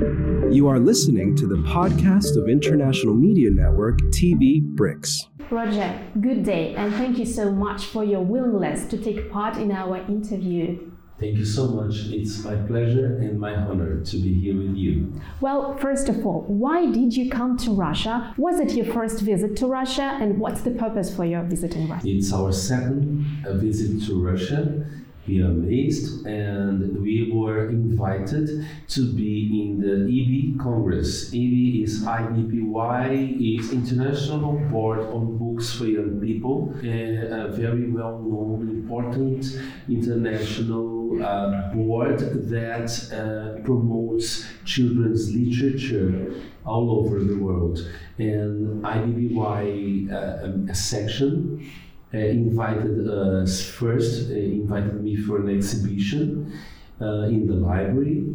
You are listening to the podcast of International Media Network TV BRICS. Roger, good day, and thank you so much for your willingness to take part in our interview. Thank you so much. It's my pleasure and my honor to be here with you. Well, first of all, why did you come to Russia? Was it your first visit to Russia, and what's the purpose for your visit in Russia? It's our second uh, visit to Russia. We are amazed, and we were invited to be in the IBBY Congress. EB is IBBY, is International Board on Books for Young People, a very well-known, important international uh, board that uh, promotes children's literature all over the world. And IBBY, uh, a section invited us first, uh, invited me for an exhibition uh, in the library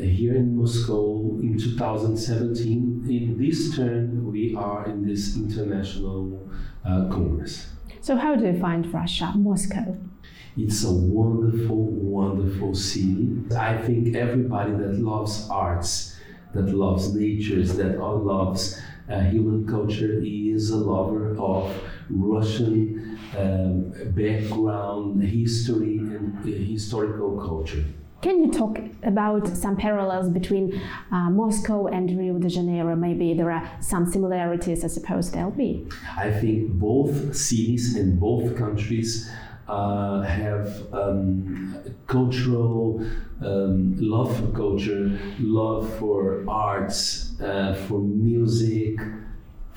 here in Moscow in 2017. In this turn, we are in this international congress. So, how do you find Russia, Moscow? It's a wonderful, wonderful city. I think everybody that loves arts, that loves nature, that loves uh, human culture is a lover of Russian um, background, history, and uh, historical culture. Can you talk about some parallels between uh, Moscow and Rio de Janeiro? Maybe there are some similarities, I suppose there'll be. I think both cities and both countries uh, have um, cultural um, love for culture, love for arts, uh, for music,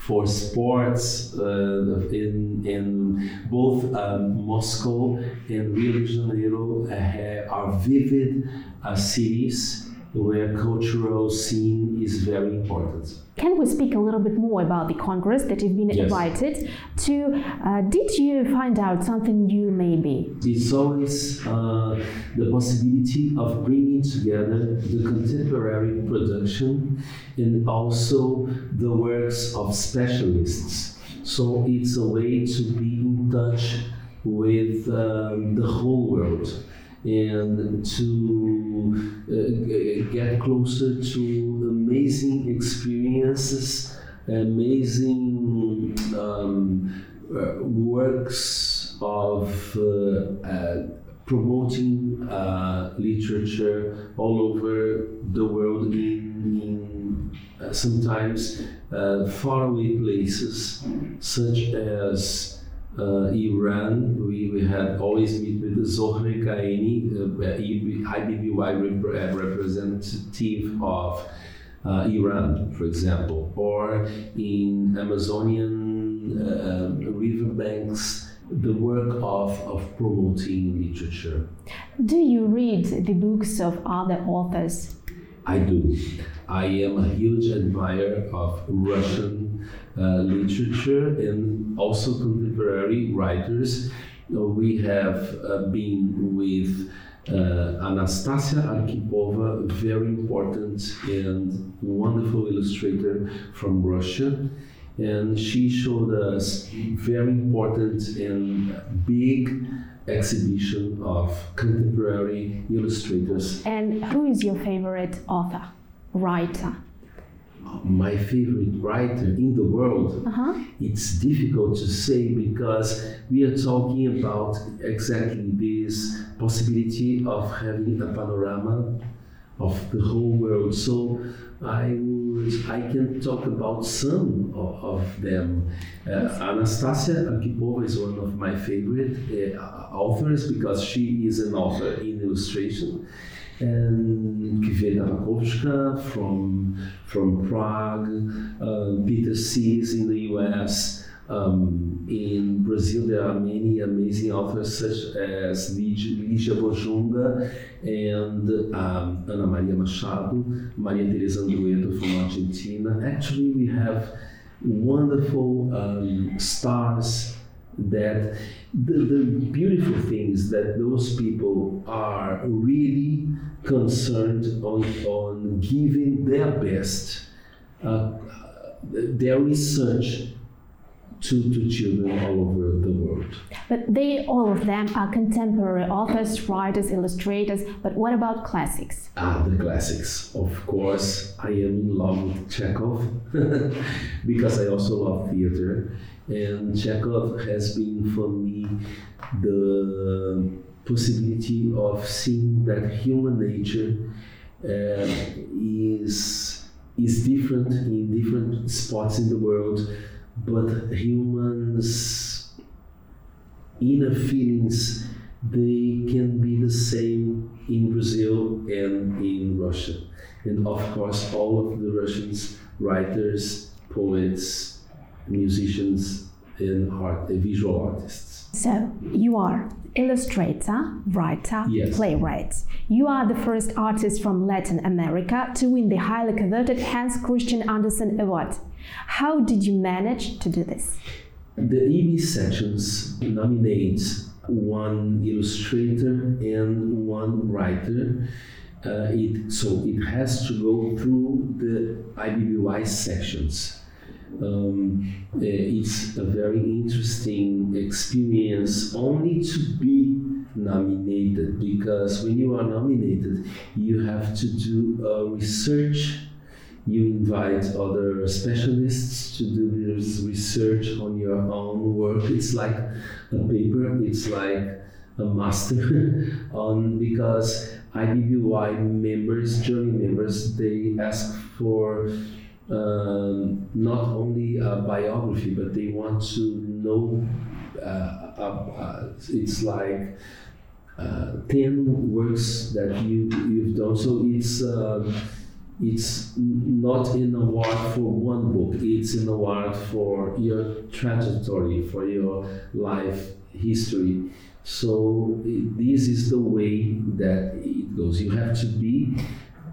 for sports uh, in, in both um, Moscow and Rio de Janeiro uh, are vivid uh, cities where cultural scene is very important. Can we speak a little bit more about the Congress that you've been yes. invited to? Uh, did you find out something new, maybe? It's always uh, the possibility of bringing together the contemporary production and also the works of specialists. So it's a way to be in touch with um, the whole world and to uh, get closer to amazing experiences, amazing um, uh, works of uh, uh promoting uh, literature all over the world in, in uh, sometimes faraway places such as uh, Iran, we, we had always meet with Zohreh Ghaeni, uh, IBBY rep- uh, representative of uh, Iran, for example, or in Amazonian uh, riverbanks, the work of, of promoting literature. Do you read the books of other authors? I do. I am a huge admirer of Russian uh, literature and also contemporary writers. We have uh, been with uh, Anastasia Arkhipova, very important and wonderful illustrator from Russia. And she showed us very important and big exhibition of contemporary illustrators. And who is your favorite author, writer? my favorite writer in the world, uh-huh. it's difficult to say because we are talking about exactly this possibility of having a panorama of the whole world. So I would, I can talk about some of, of them. Uh, Anastasia Arkhipova is one of my favorite uh, authors because she is an author in illustration and Květa Pacovská from, from Prague, uh, Peter Sís in the US. Um, in Brazil, there are many amazing authors such as Lígia Bojunga and um, Ana Maria Machado, Maria Teresa Andruetto from Argentina. Actually, we have wonderful um, stars that the, the beautiful thing is that those people are really concerned on, on giving their best. Uh, their research to, to children all over the world. But they, all of them, are contemporary authors, writers, illustrators. But what about classics? Ah, the classics. Of course, I am in love with Chekhov because I also love theater. And Chekhov has been for me the possibility of seeing that human nature uh, is is different in different spots in the world, but humans' inner feelings they can be the same in Brazil and in Russia, and of course all of the Russians writers, poets, musicians, and art, visual artists. So you are illustrator, writer, Yes. playwright. You are the first artist from Latin America to win the highly coveted Hans Christian Andersen Award. How did you manage to do this? The IBBY sections nominate one illustrator and one writer. Uh, it, so it has to go through the IBBY sections. Um, uh, it's a very interesting experience only to be nominated because when you are nominated, you have to do a research you invite other specialists to do this research on your own work. It's like a paper, it's like a master on because IBBY members, jury members, they ask for um, not only a biography, but they want to know. Uh, uh, uh, it's like uh, ten works that you you've done. So it's. It's not an award for one book. It's an award for your trajectory for your life history. So this is the way that it goes. You have to be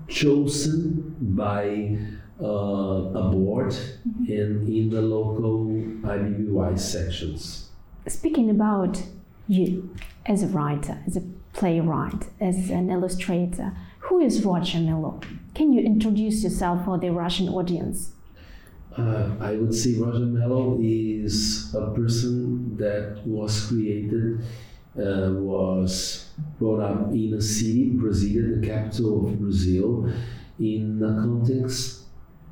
chosen by uh, a board and in the local IBBY sections. Speaking about you as a writer, as a playwright, as an illustrator, who is Roger Mello? Can you introduce yourself for the Russian audience? Uh, I would say Roger Mello is a person that was created, uh, was brought up in a city, Brasilia, the capital of Brazil, in a context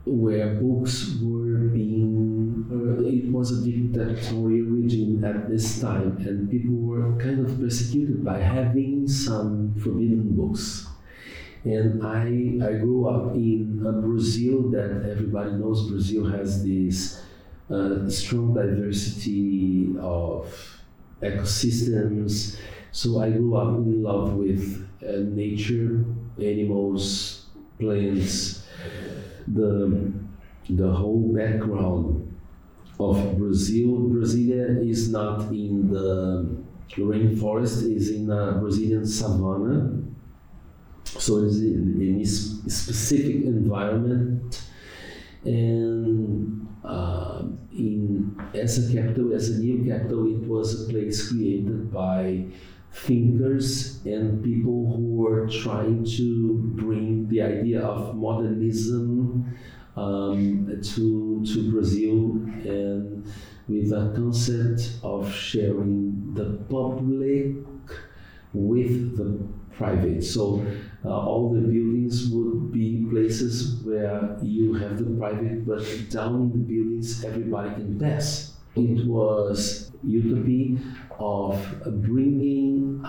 where books were being, uh, it was a dictatorial regime at this time, and people were kind of persecuted by having some forbidden books. And I, I grew up in a Brazil that everybody knows Brazil has this uh, strong diversity of ecosystems. So I grew up in love with uh, nature, animals, plants, the, the whole background of Brazil. Brasilia is not in the rainforest, is in a Brazilian savanna so it's in, in this specific environment. And uh, in as a capital as a new capital it was a place created by thinkers and people who were trying to bring the idea of modernism um, to to Brazil and with a concept of sharing the public with the private. So uh, all the buildings would be places where you have the private, but down in the buildings everybody can pass. It was utopia of bringing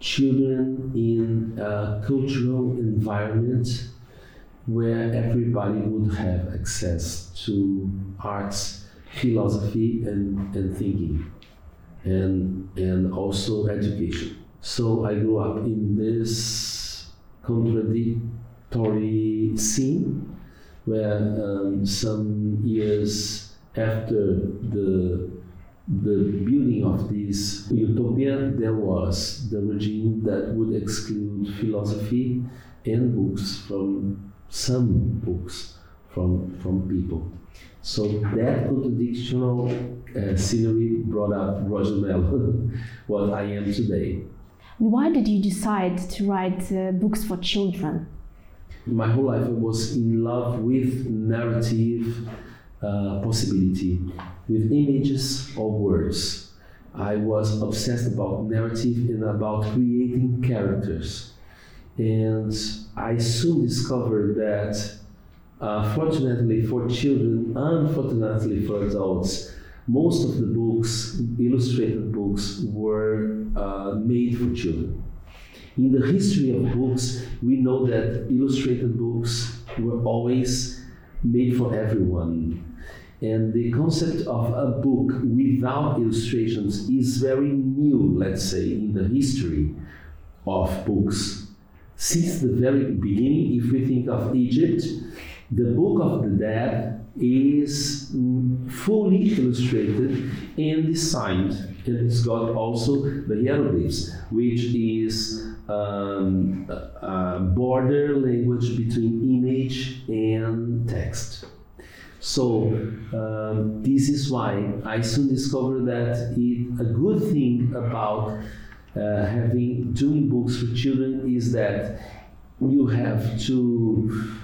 children in a cultural environment where everybody would have access to arts, philosophy, and, and thinking, and, and also education. So I grew up in this contradictory scene where um, some years after the the building of this utopia, there was the regime that would exclude philosophy and books from some books from from people. So that contradictional uh, scenery brought up Roger Mello, what I am today. Why did you decide to write uh, books for children? My whole life I was in love with narrative uh, possibility with images or words. I was obsessed about narrative and about creating characters. And I soon discovered that, uh, fortunately for children, unfortunately for adults, most of the books, illustrated books, were uh, made for children. In the history of books, we know that illustrated books were always made for everyone. And the concept of a book without illustrations is very new, let's say, in the history of books. Since the very beginning, if we think of Egypt, the Book of the Dead is fully illustrated and designed. And it's got also the hieroglyphs, which is um, a border language between image and text. So um, this is why I soon discovered that it, a good thing about uh, having doing books for children is that you have to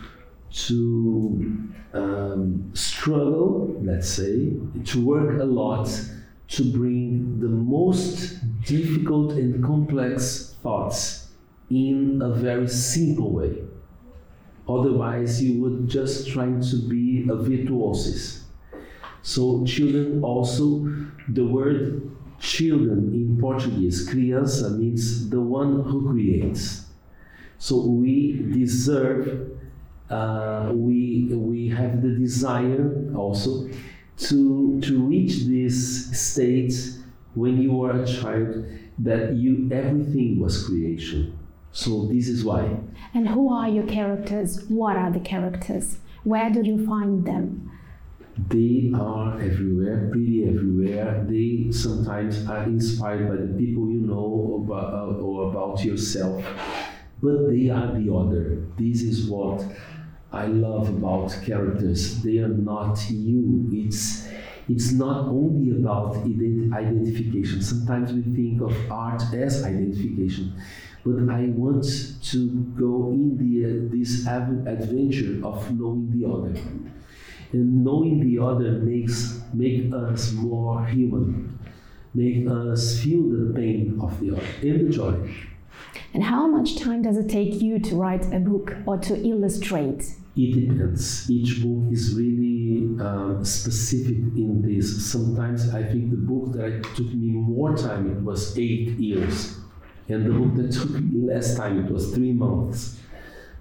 to um, struggle, let's say, to work a lot to bring the most difficult and complex thoughts in a very simple way. Otherwise, you would just trying to be a virtuosis. So, children also, the word children in Portuguese, criança, means the one who creates. So, we deserve, uh, we, we have the desire also to, to reach this state when you were a child that you everything was creation so this is why. And who are your characters? What are the characters? Where do you find them? They are everywhere, pretty everywhere. They sometimes are inspired by the people you know about, uh, or about yourself, but they are the other. This is what I love about characters. They are not you. It's it's not only about ident- identification. Sometimes we think of art as identification but I want to go in the, uh, this adventure of knowing the other. And knowing the other makes make us more human, make us feel the pain of the other and the joy. And how much time does it take you to write a book or to illustrate? It depends. Each book is really um, specific in this. Sometimes I think the book that took me more time, it was eight years and the book that took me less time, it was three months.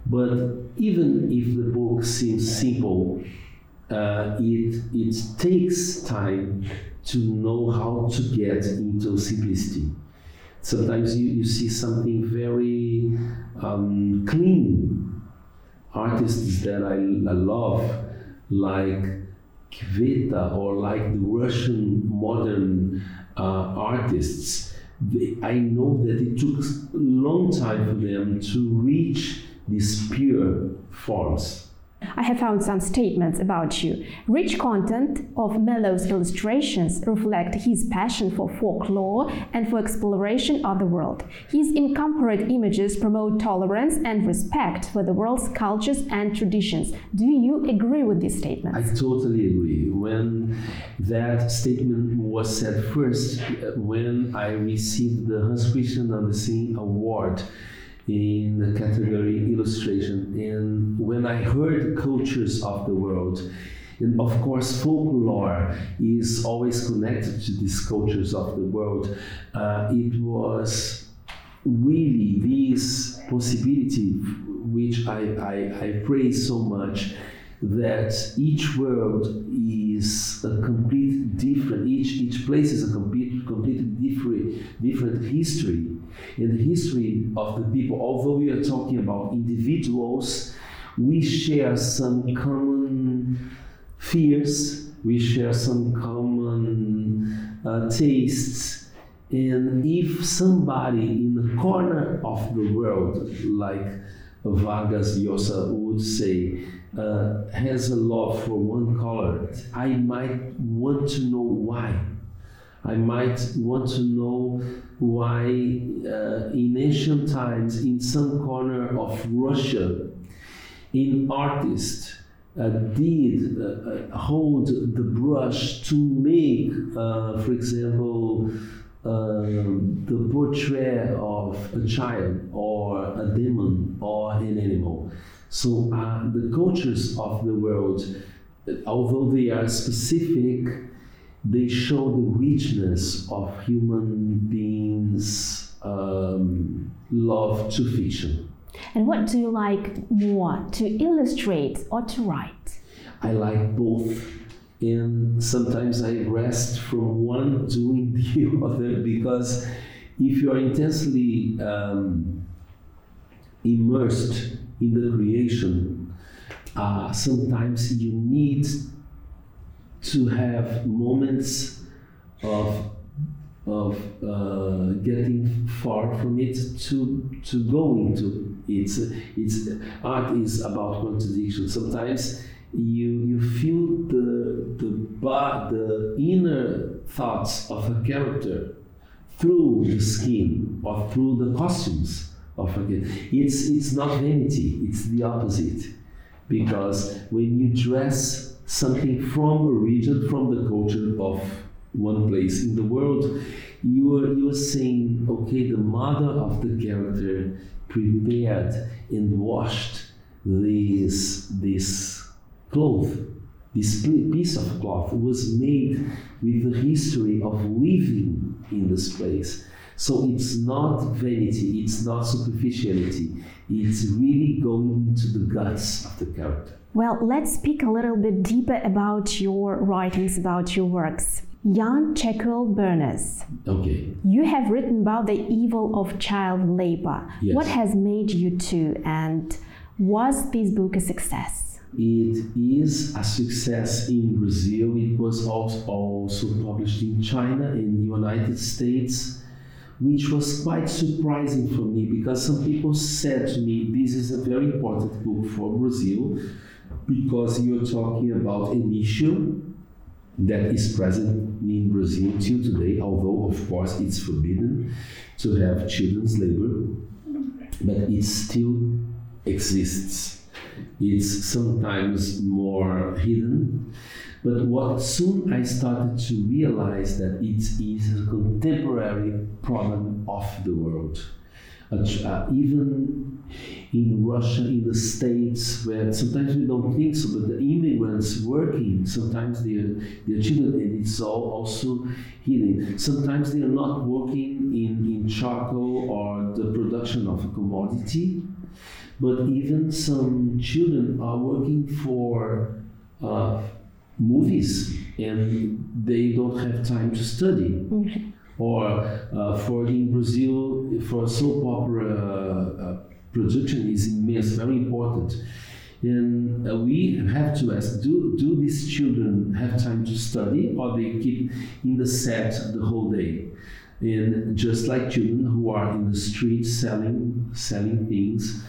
But even if the book seems simple, uh, it, it takes time to know how to get into simplicity. Sometimes you, you see something very um, clean. Artists that I, I love, like Kveta or like the Russian modern uh, artists, they, I know that it took a long time for them to reach these pure forms. I have found some statements about you. Rich content of Mello's illustrations reflect his passion for folklore and for exploration of the world. His incorporate images promote tolerance and respect for the world's cultures and traditions. Do you agree with this statement? I totally agree. When that statement was said first, uh, when I received the Hans Christian Andersen Award, in the category illustration. And when I heard cultures of the world, and of course, folklore is always connected to these cultures of the world. Uh, it was really this possibility which I, I, I praise so much that each world is a complete different each each place is a complete completely different different history in the history of the people. Although we are talking about individuals we share some common fears. We share some common uh, tastes. And if somebody in the corner of the world like Vargas Llosa would say uh, has a love for one color, I might want to know why. I might want to know why uh, in ancient times, in some corner of Russia, an artist uh, did uh, uh, hold the brush to make, uh, for example, um, the portrait of a child or a demon or an animal. So uh, the cultures of the world, although they are specific, they show the richness of human beings' um, love to fiction. And what do you like more, to illustrate or to write? I like both. And sometimes I rest from one doing the other because if you are intensely um, immersed in the creation, uh, sometimes you need to have moments of of uh, getting far from it to to go into it. It's art is about contradiction. Sometimes you you feel the the the inner thoughts of a character through the skin or through the costumes of a character. It's it's not vanity. It's the opposite, because when you dress something from a region, from the culture of one place in the world, you are you are saying, okay, the mother of the character prepared and washed this this cloth. This piece of cloth was made with the history of living in this place. So it's not vanity, it's not superficiality, it's really going to the guts of the character. Well, let's speak a little bit deeper about your writings, about your works. Jan Jekyll Burness. Okay. You have written about the evil of child labor. Yes. What has made you to, and was this book a success? It is a success in Brazil. It was also, also published in China, in the United States, which was quite surprising for me because some people said to me, This is a very important book for Brazil because you're talking about an issue that is present in Brazil till today, although of course it's forbidden to have children's labor, but it still exists. It's sometimes more hidden, but what soon I started to realize that it is a contemporary problem of the world. Uh, even in Russia, in the States, where sometimes we don't think so, but the immigrants working, sometimes they are, children, and it's all also hidden. Sometimes they are not working in, in charcoal or the production of a commodity, but even some children are working for uh, movies and they don't have time to study. Mm-hmm or uh, for in Brazil, for soap opera uh, production is immense, very important. And uh, we have to ask: Do do these children have time to study, or they keep in the set the whole day? And just like children who are in the street selling selling things,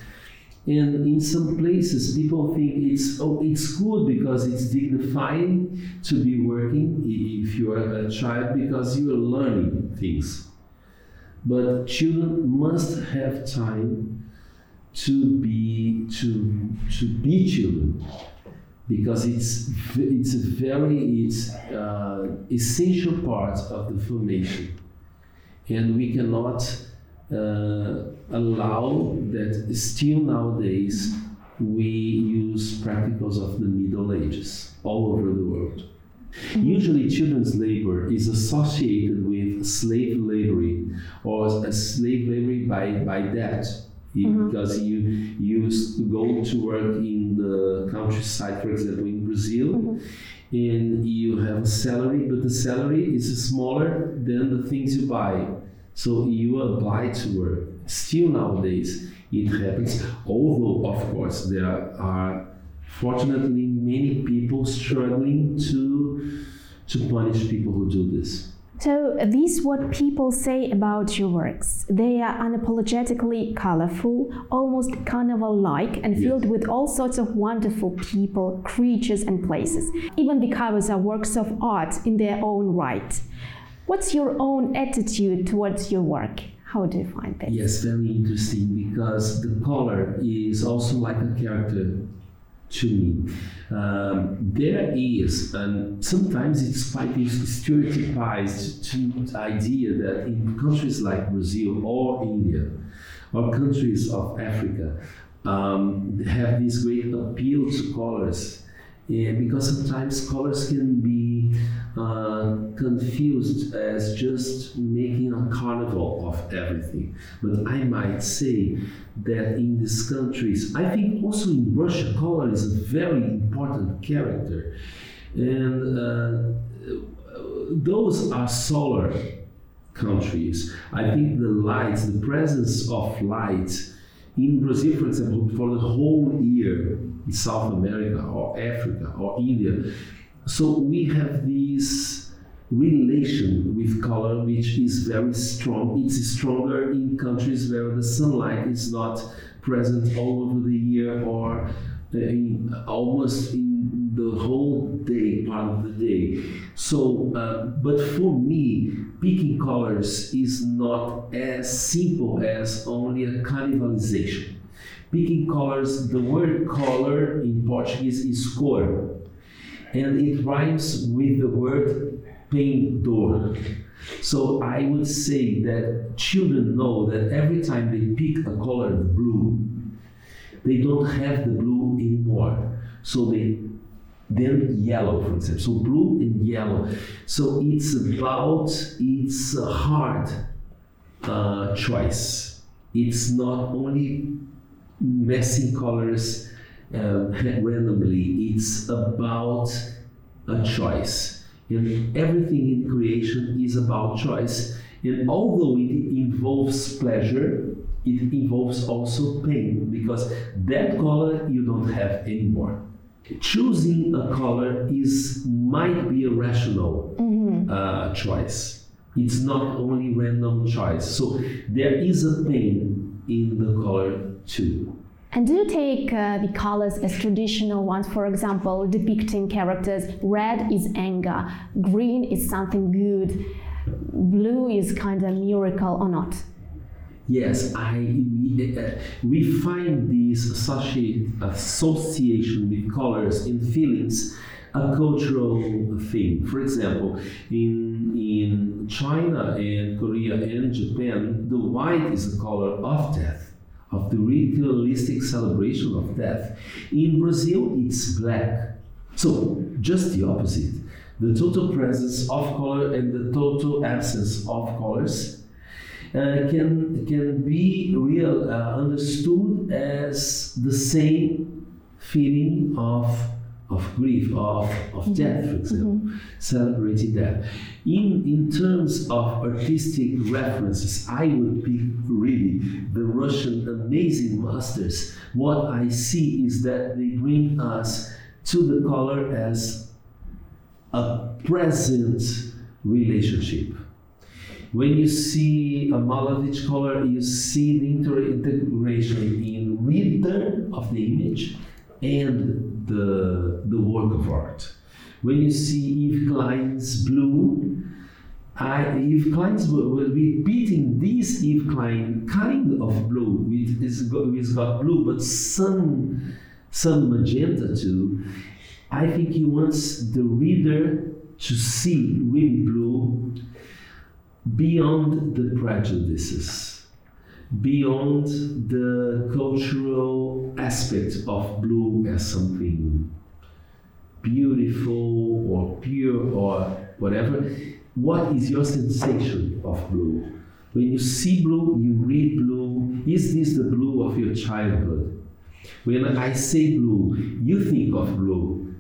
and in some places, people think it's oh, it's good because it's dignifying to be working if you are a child because you are learning things. But children must have time to be to to be children because it's it's a very it's uh, essential part of the formation, and we cannot uh, allow that still nowadays we use practicals of the Middle Ages all over the world. Usually, children's labor is associated with slave labor or a slave labor by, by debt. Mm-hmm. Because you used to go to work in the countryside, for example, in Brazil, mm-hmm. and you have a salary, but the salary is smaller than the things you buy. So you apply to work. Still nowadays, it happens. Although, of course, there are fortunately many people struggling to to punish people who do this. So, these what people say about your works. They are unapologetically colorful, almost carnival like, and filled yes. with all sorts of wonderful people, creatures, and places. Even the covers are works of art in their own right. What's your own attitude towards your work? How do you find that? Yes, very interesting because the color is also like a character. to me. Um, there is, and sometimes it's quite stereotypized to the idea that in countries like Brazil or India or countries of Africa um, have this great appeal to colors. Yeah, because sometimes colors can be uh, confused as just making a carnival of everything. But I might say that in these countries, I think also in Russia, color is a very important character. And uh, those are solar countries. I think the lights, the presence of light in Brazil, for example, for the whole year in South America or Africa or India. So we have this relation with color which is very strong. It's stronger in countries where the sunlight is not present all over the year or in, almost in the whole day, part of the day. So, uh, but for me, picking colors is not as simple as only a carnivalization. Picking colors, the word color in Portuguese is cor, and it rhymes with the word pintor. So I would say that children know that every time they pick a color, of blue, they don't have the blue anymore. So they then yellow, for example. So blue and yellow. So it's about it's a hard uh, choice. It's not only messing colors uh, randomly. It's about a choice. And everything in creation is about choice. And although it involves pleasure, it involves also pain because that color you don't have anymore. Choosing a color is might be a rational mm-hmm. uh, choice. It's not only random choice. So there is a pain in the color too. And do you take uh, the colors as traditional ones, for example, depicting characters? Red is anger, green is something good, blue is kind of miracle or not? Yes, I we, find this association with colors and feelings a cultural thing. For example, in in China and Korea and Japan, the white is the color of death, of the ritualistic celebration of death. In Brazil, it's black. So just the opposite. The total presence of color and the total absence of colors uh, can can be real uh, understood as the same feeling of of grief of of mm-hmm. death for example mm-hmm. celebrating death in in terms of artistic references i would pick really the russian amazing masters what i see is that they bring us to the color as a present relationship when you see a Malevich color, you see the integration in return of the image and the, the work of art. When you see Yves Klein's blue, I, Yves Klein's be repeating this Yves Klein kind of blue, which is which got blue, but some some magenta too. I think he wants the reader to see really blue beyond the prejudices, beyond the cultural aspect of blue as something beautiful or pure or whatever. What is your sensation of blue? When you see blue, you read blue. Is this the blue of your childhood? When I say blue, you think of blue.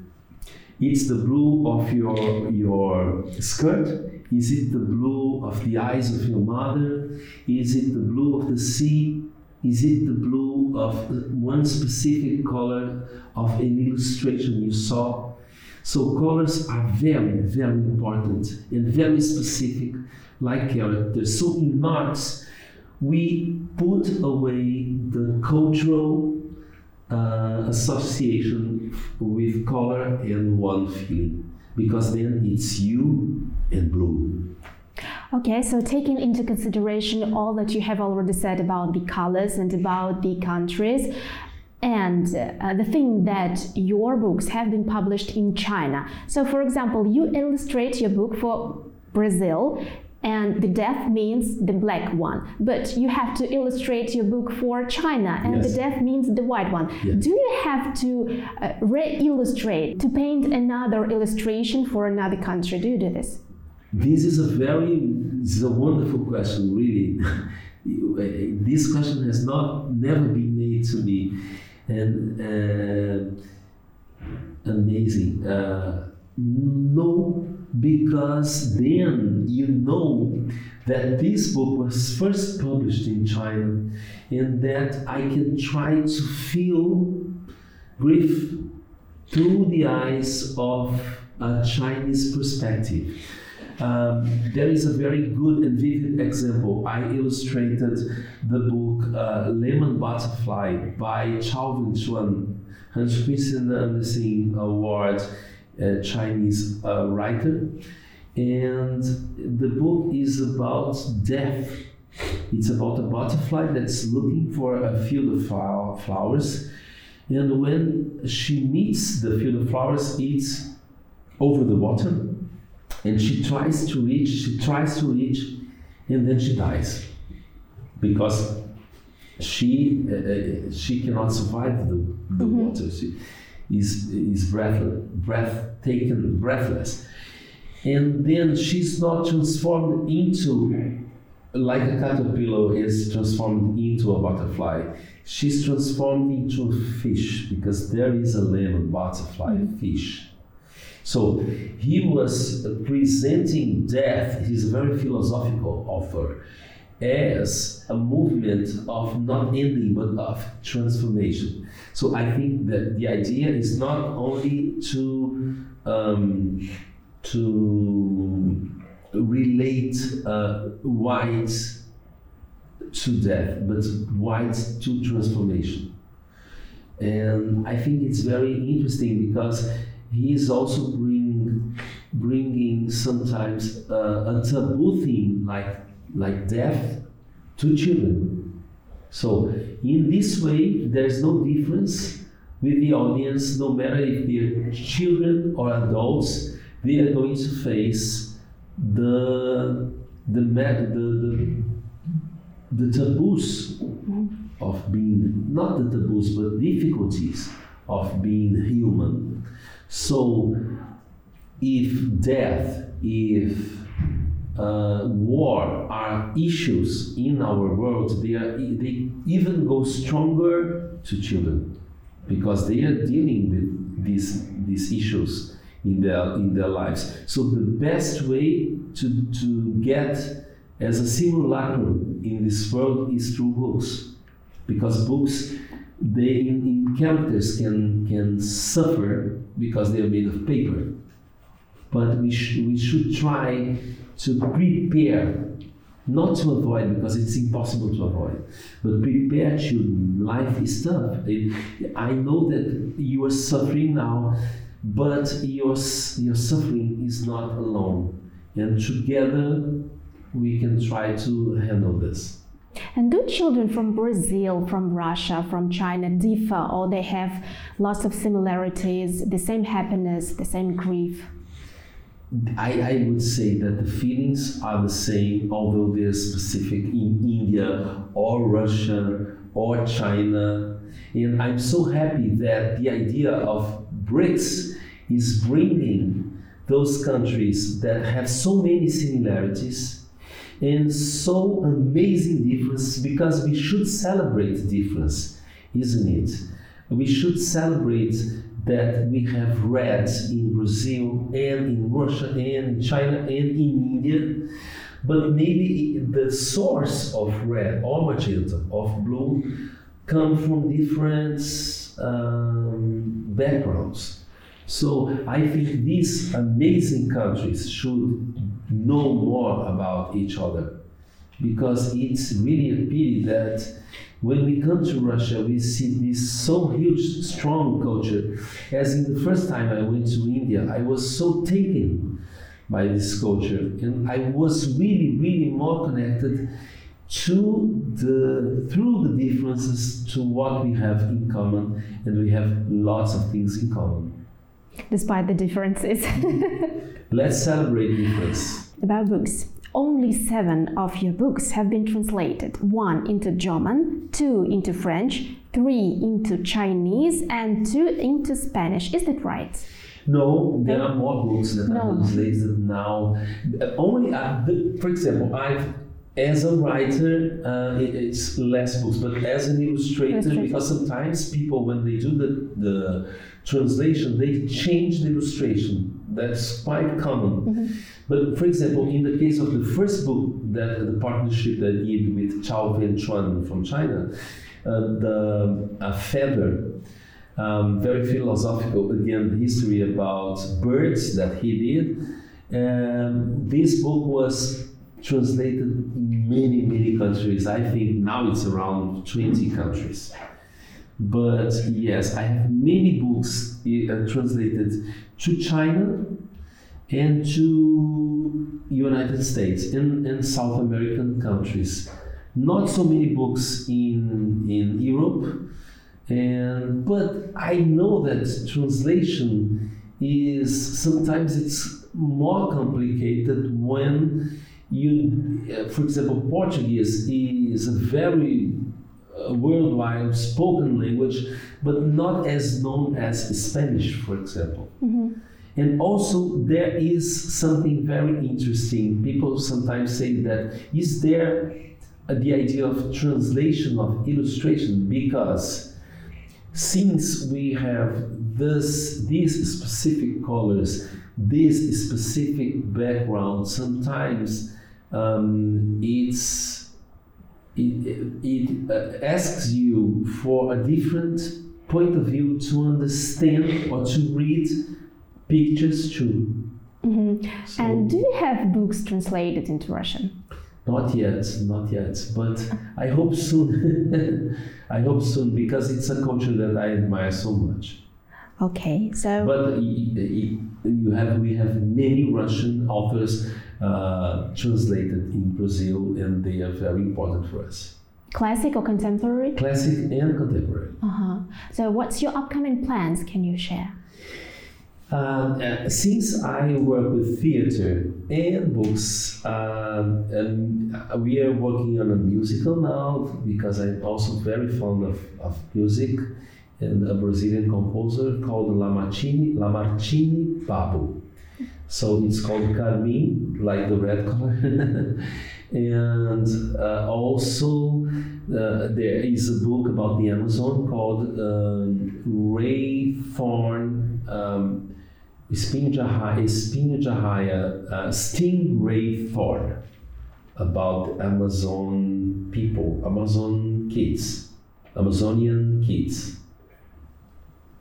It's the blue of your, your skirt, is it the blue of the eyes of your mother? Is it the blue of the sea? Is it the blue of one specific color of an illustration you saw? So colors are very, very important and very specific, like characters. So in arts, we put away the cultural uh, association with color and one feeling because then it's you and blue. Okay, so taking into consideration all that you have already said about the colors and about the countries, and uh, the thing that your books have been published in China. So, for example, you illustrate your book for Brazil and the death means the black one. But you have to illustrate your book for China, and yes. the death means the white one. Yes. Do you have to uh, re-illustrate to paint another illustration for another country? Do you do this? This is a very, this is a wonderful question, really. this question has not never been made to me, and uh, amazing. Uh, no because then you know that this book was first published in China and that I can try to feel grief through the eyes of a Chinese perspective. Um, there is a very good and vivid example. I illustrated the book uh, Lemon Butterfly by Cao Wenxuan, Hans Christian Andersen Award a Chinese uh, writer, and the book is about death. It's about a butterfly that's looking for a field of flowers, and when she meets the field of flowers, it's over the water, and she tries to reach, she tries to reach, and then she dies because she uh, uh she cannot survive the, the mm-hmm. water. She, is, is breath, breath taken breathless. And then she's not transformed into, like a caterpillar is transformed into a butterfly. She's transformed into a fish because there is a lemon butterfly mm-hmm. fish. So he was presenting death, his very philosophical offer, as a movement of not ending but of transformation. So I think that the idea is not only to um, to relate uh, white to death, but white to transformation. And I think it's very interesting because he is also bring, bringing sometimes uh, a taboo thing like like death to children so in this way, there is no difference with the audience, no matter if they're children or adults, they are going to face the the the, the, the taboos of being not the taboos but difficulties of being human. So if death, if uh, war are issues in our world, they, are, they even go stronger to children because they are dealing with these, these issues in their, in their lives. So the best way to, to get as a simulacrum in this world is through books because books they in, in characters can can suffer because they are made of paper but we, sh- we should try to prepare, not to avoid because it's impossible to avoid, but prepare to Life is tough. I know that you are suffering now, but your, your suffering is not alone. And together we can try to handle this. And do children from Brazil, from Russia, from China differ, or they have lots of similarities, the same happiness, the same grief? I, I would say that the feelings are the same, although they're specific in India or Russia or China. And I'm so happy that the idea of BRICS is bringing those countries that have so many similarities and so amazing difference because we should celebrate difference, isn't it? We should celebrate that we have read in Brazil and in Russia and in China and in India. But maybe the source of red or magenta, of blue, come from different um, backgrounds. So I think these amazing countries should know more about each other. Because it's really a pity that when we come to Russia, we see this so huge, strong culture. As in the first time I went to India, I was so taken by this culture, and I was really, really more connected to the through the differences to what we have in common. And we have lots of things in common despite the differences. Let's celebrate difference. About books. Only seven of your books have been translated. One into german two into french three into chinese and two into spanish. Is that right? No, there are more books that no. are translated now. Only, uh, for example, I've as a writer, uh, it, it's less books, but as an illustrator, because sometimes people, when they do the, the translation, they change the illustration. That's quite common. Mm-hmm. But for example, in the case of the first book that the partnership that I did with Cao Wenxuan from China, uh, the uh, feather, um, very philosophical, again, history about birds that he did. And this book was translated in many, many countries. I think now it's around 20 countries. But yes, I have many books uh, translated to China and to United States and, and South American countries. Not so many books in, in Europe, and, but I know that translation is sometimes it's more complicated when you, uh, for example, Portuguese is a very worldwide spoken language, but not as known as Spanish, for example. Mm-hmm. And also, there is something very interesting. People sometimes say that is there the idea of translation of illustration because since we have this these specific colors, this specific background, sometimes um, it's it, it uh, asks you for a different point of view to understand or to read pictures too. Mm-hmm. So, and do you have books translated into Russian? Not yet, not yet, but I hope soon. I hope soon because it's a culture that I admire so much. Okay, so. But you have we have many Russian authors uh, translated in Brazil, and they are very important for us. Classic or contemporary? Classic and contemporary. Uh huh. So, what's your upcoming plans? Can you share? Um, uh, since I work with theater and books, um, and we are working on a musical now because I'm also very fond of, of music and a Brazilian composer called Lamartine, Lamartine Babo. So it's called Carmim, like the red color. and uh, also uh, there is a book about the Amazon called um, Ray Thorn um, Espinho de uh, Stingray Thorn about Amazon people, Amazon kids, Amazonian kids.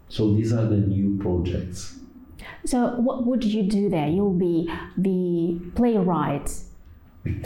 So these are the new projects. So what would you do there? You'll be the playwright.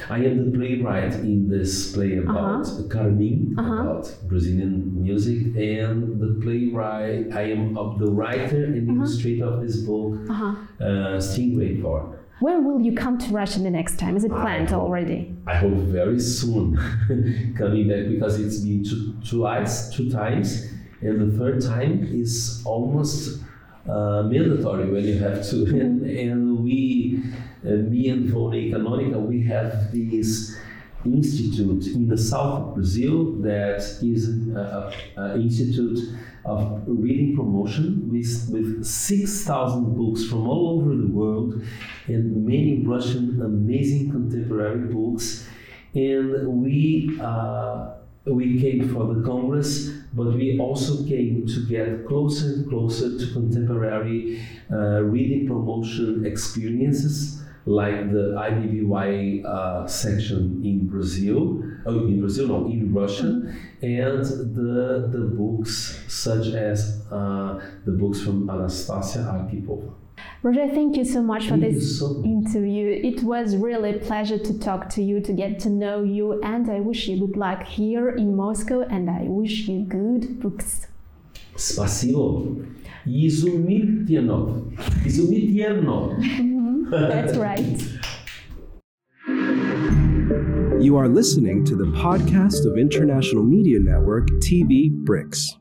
I am the playwright in this play about uh-huh. Carmim, uh-huh. about Brazilian music, and the playwright. I am the writer and uh-huh. illustrator of this book, uh-huh. uh, Stingray Thorn. When will you come to Russia the next time? Is it planned I hope, already? I hope very soon coming back because it's been two, twice, two times, and the third time is almost uh, mandatory when you have to. And, and we, uh, me and Volnei Canônica, we have this institute in the south of Brazil that is an institute of reading promotion with, with 6,000 books from all over the world and many Russian amazing contemporary books. And we uh, we came for the Congress, but we also came to get closer and closer to contemporary uh, reading promotion experiences, like the IBBY uh, section in Brazil, oh, in Brazil, no, in Russia, and the, the books such as uh, the books from Anastasia Arkhipova. Roger, thank you so much for this so interview. It was really a pleasure to talk to you, to get to know you, and I wish you good luck here in Moscow, and I wish you good books. Спасибо. Изумительно. Изумительно. Mm-hmm. That's right. You are listening to the podcast of International Media Network TV BRICS.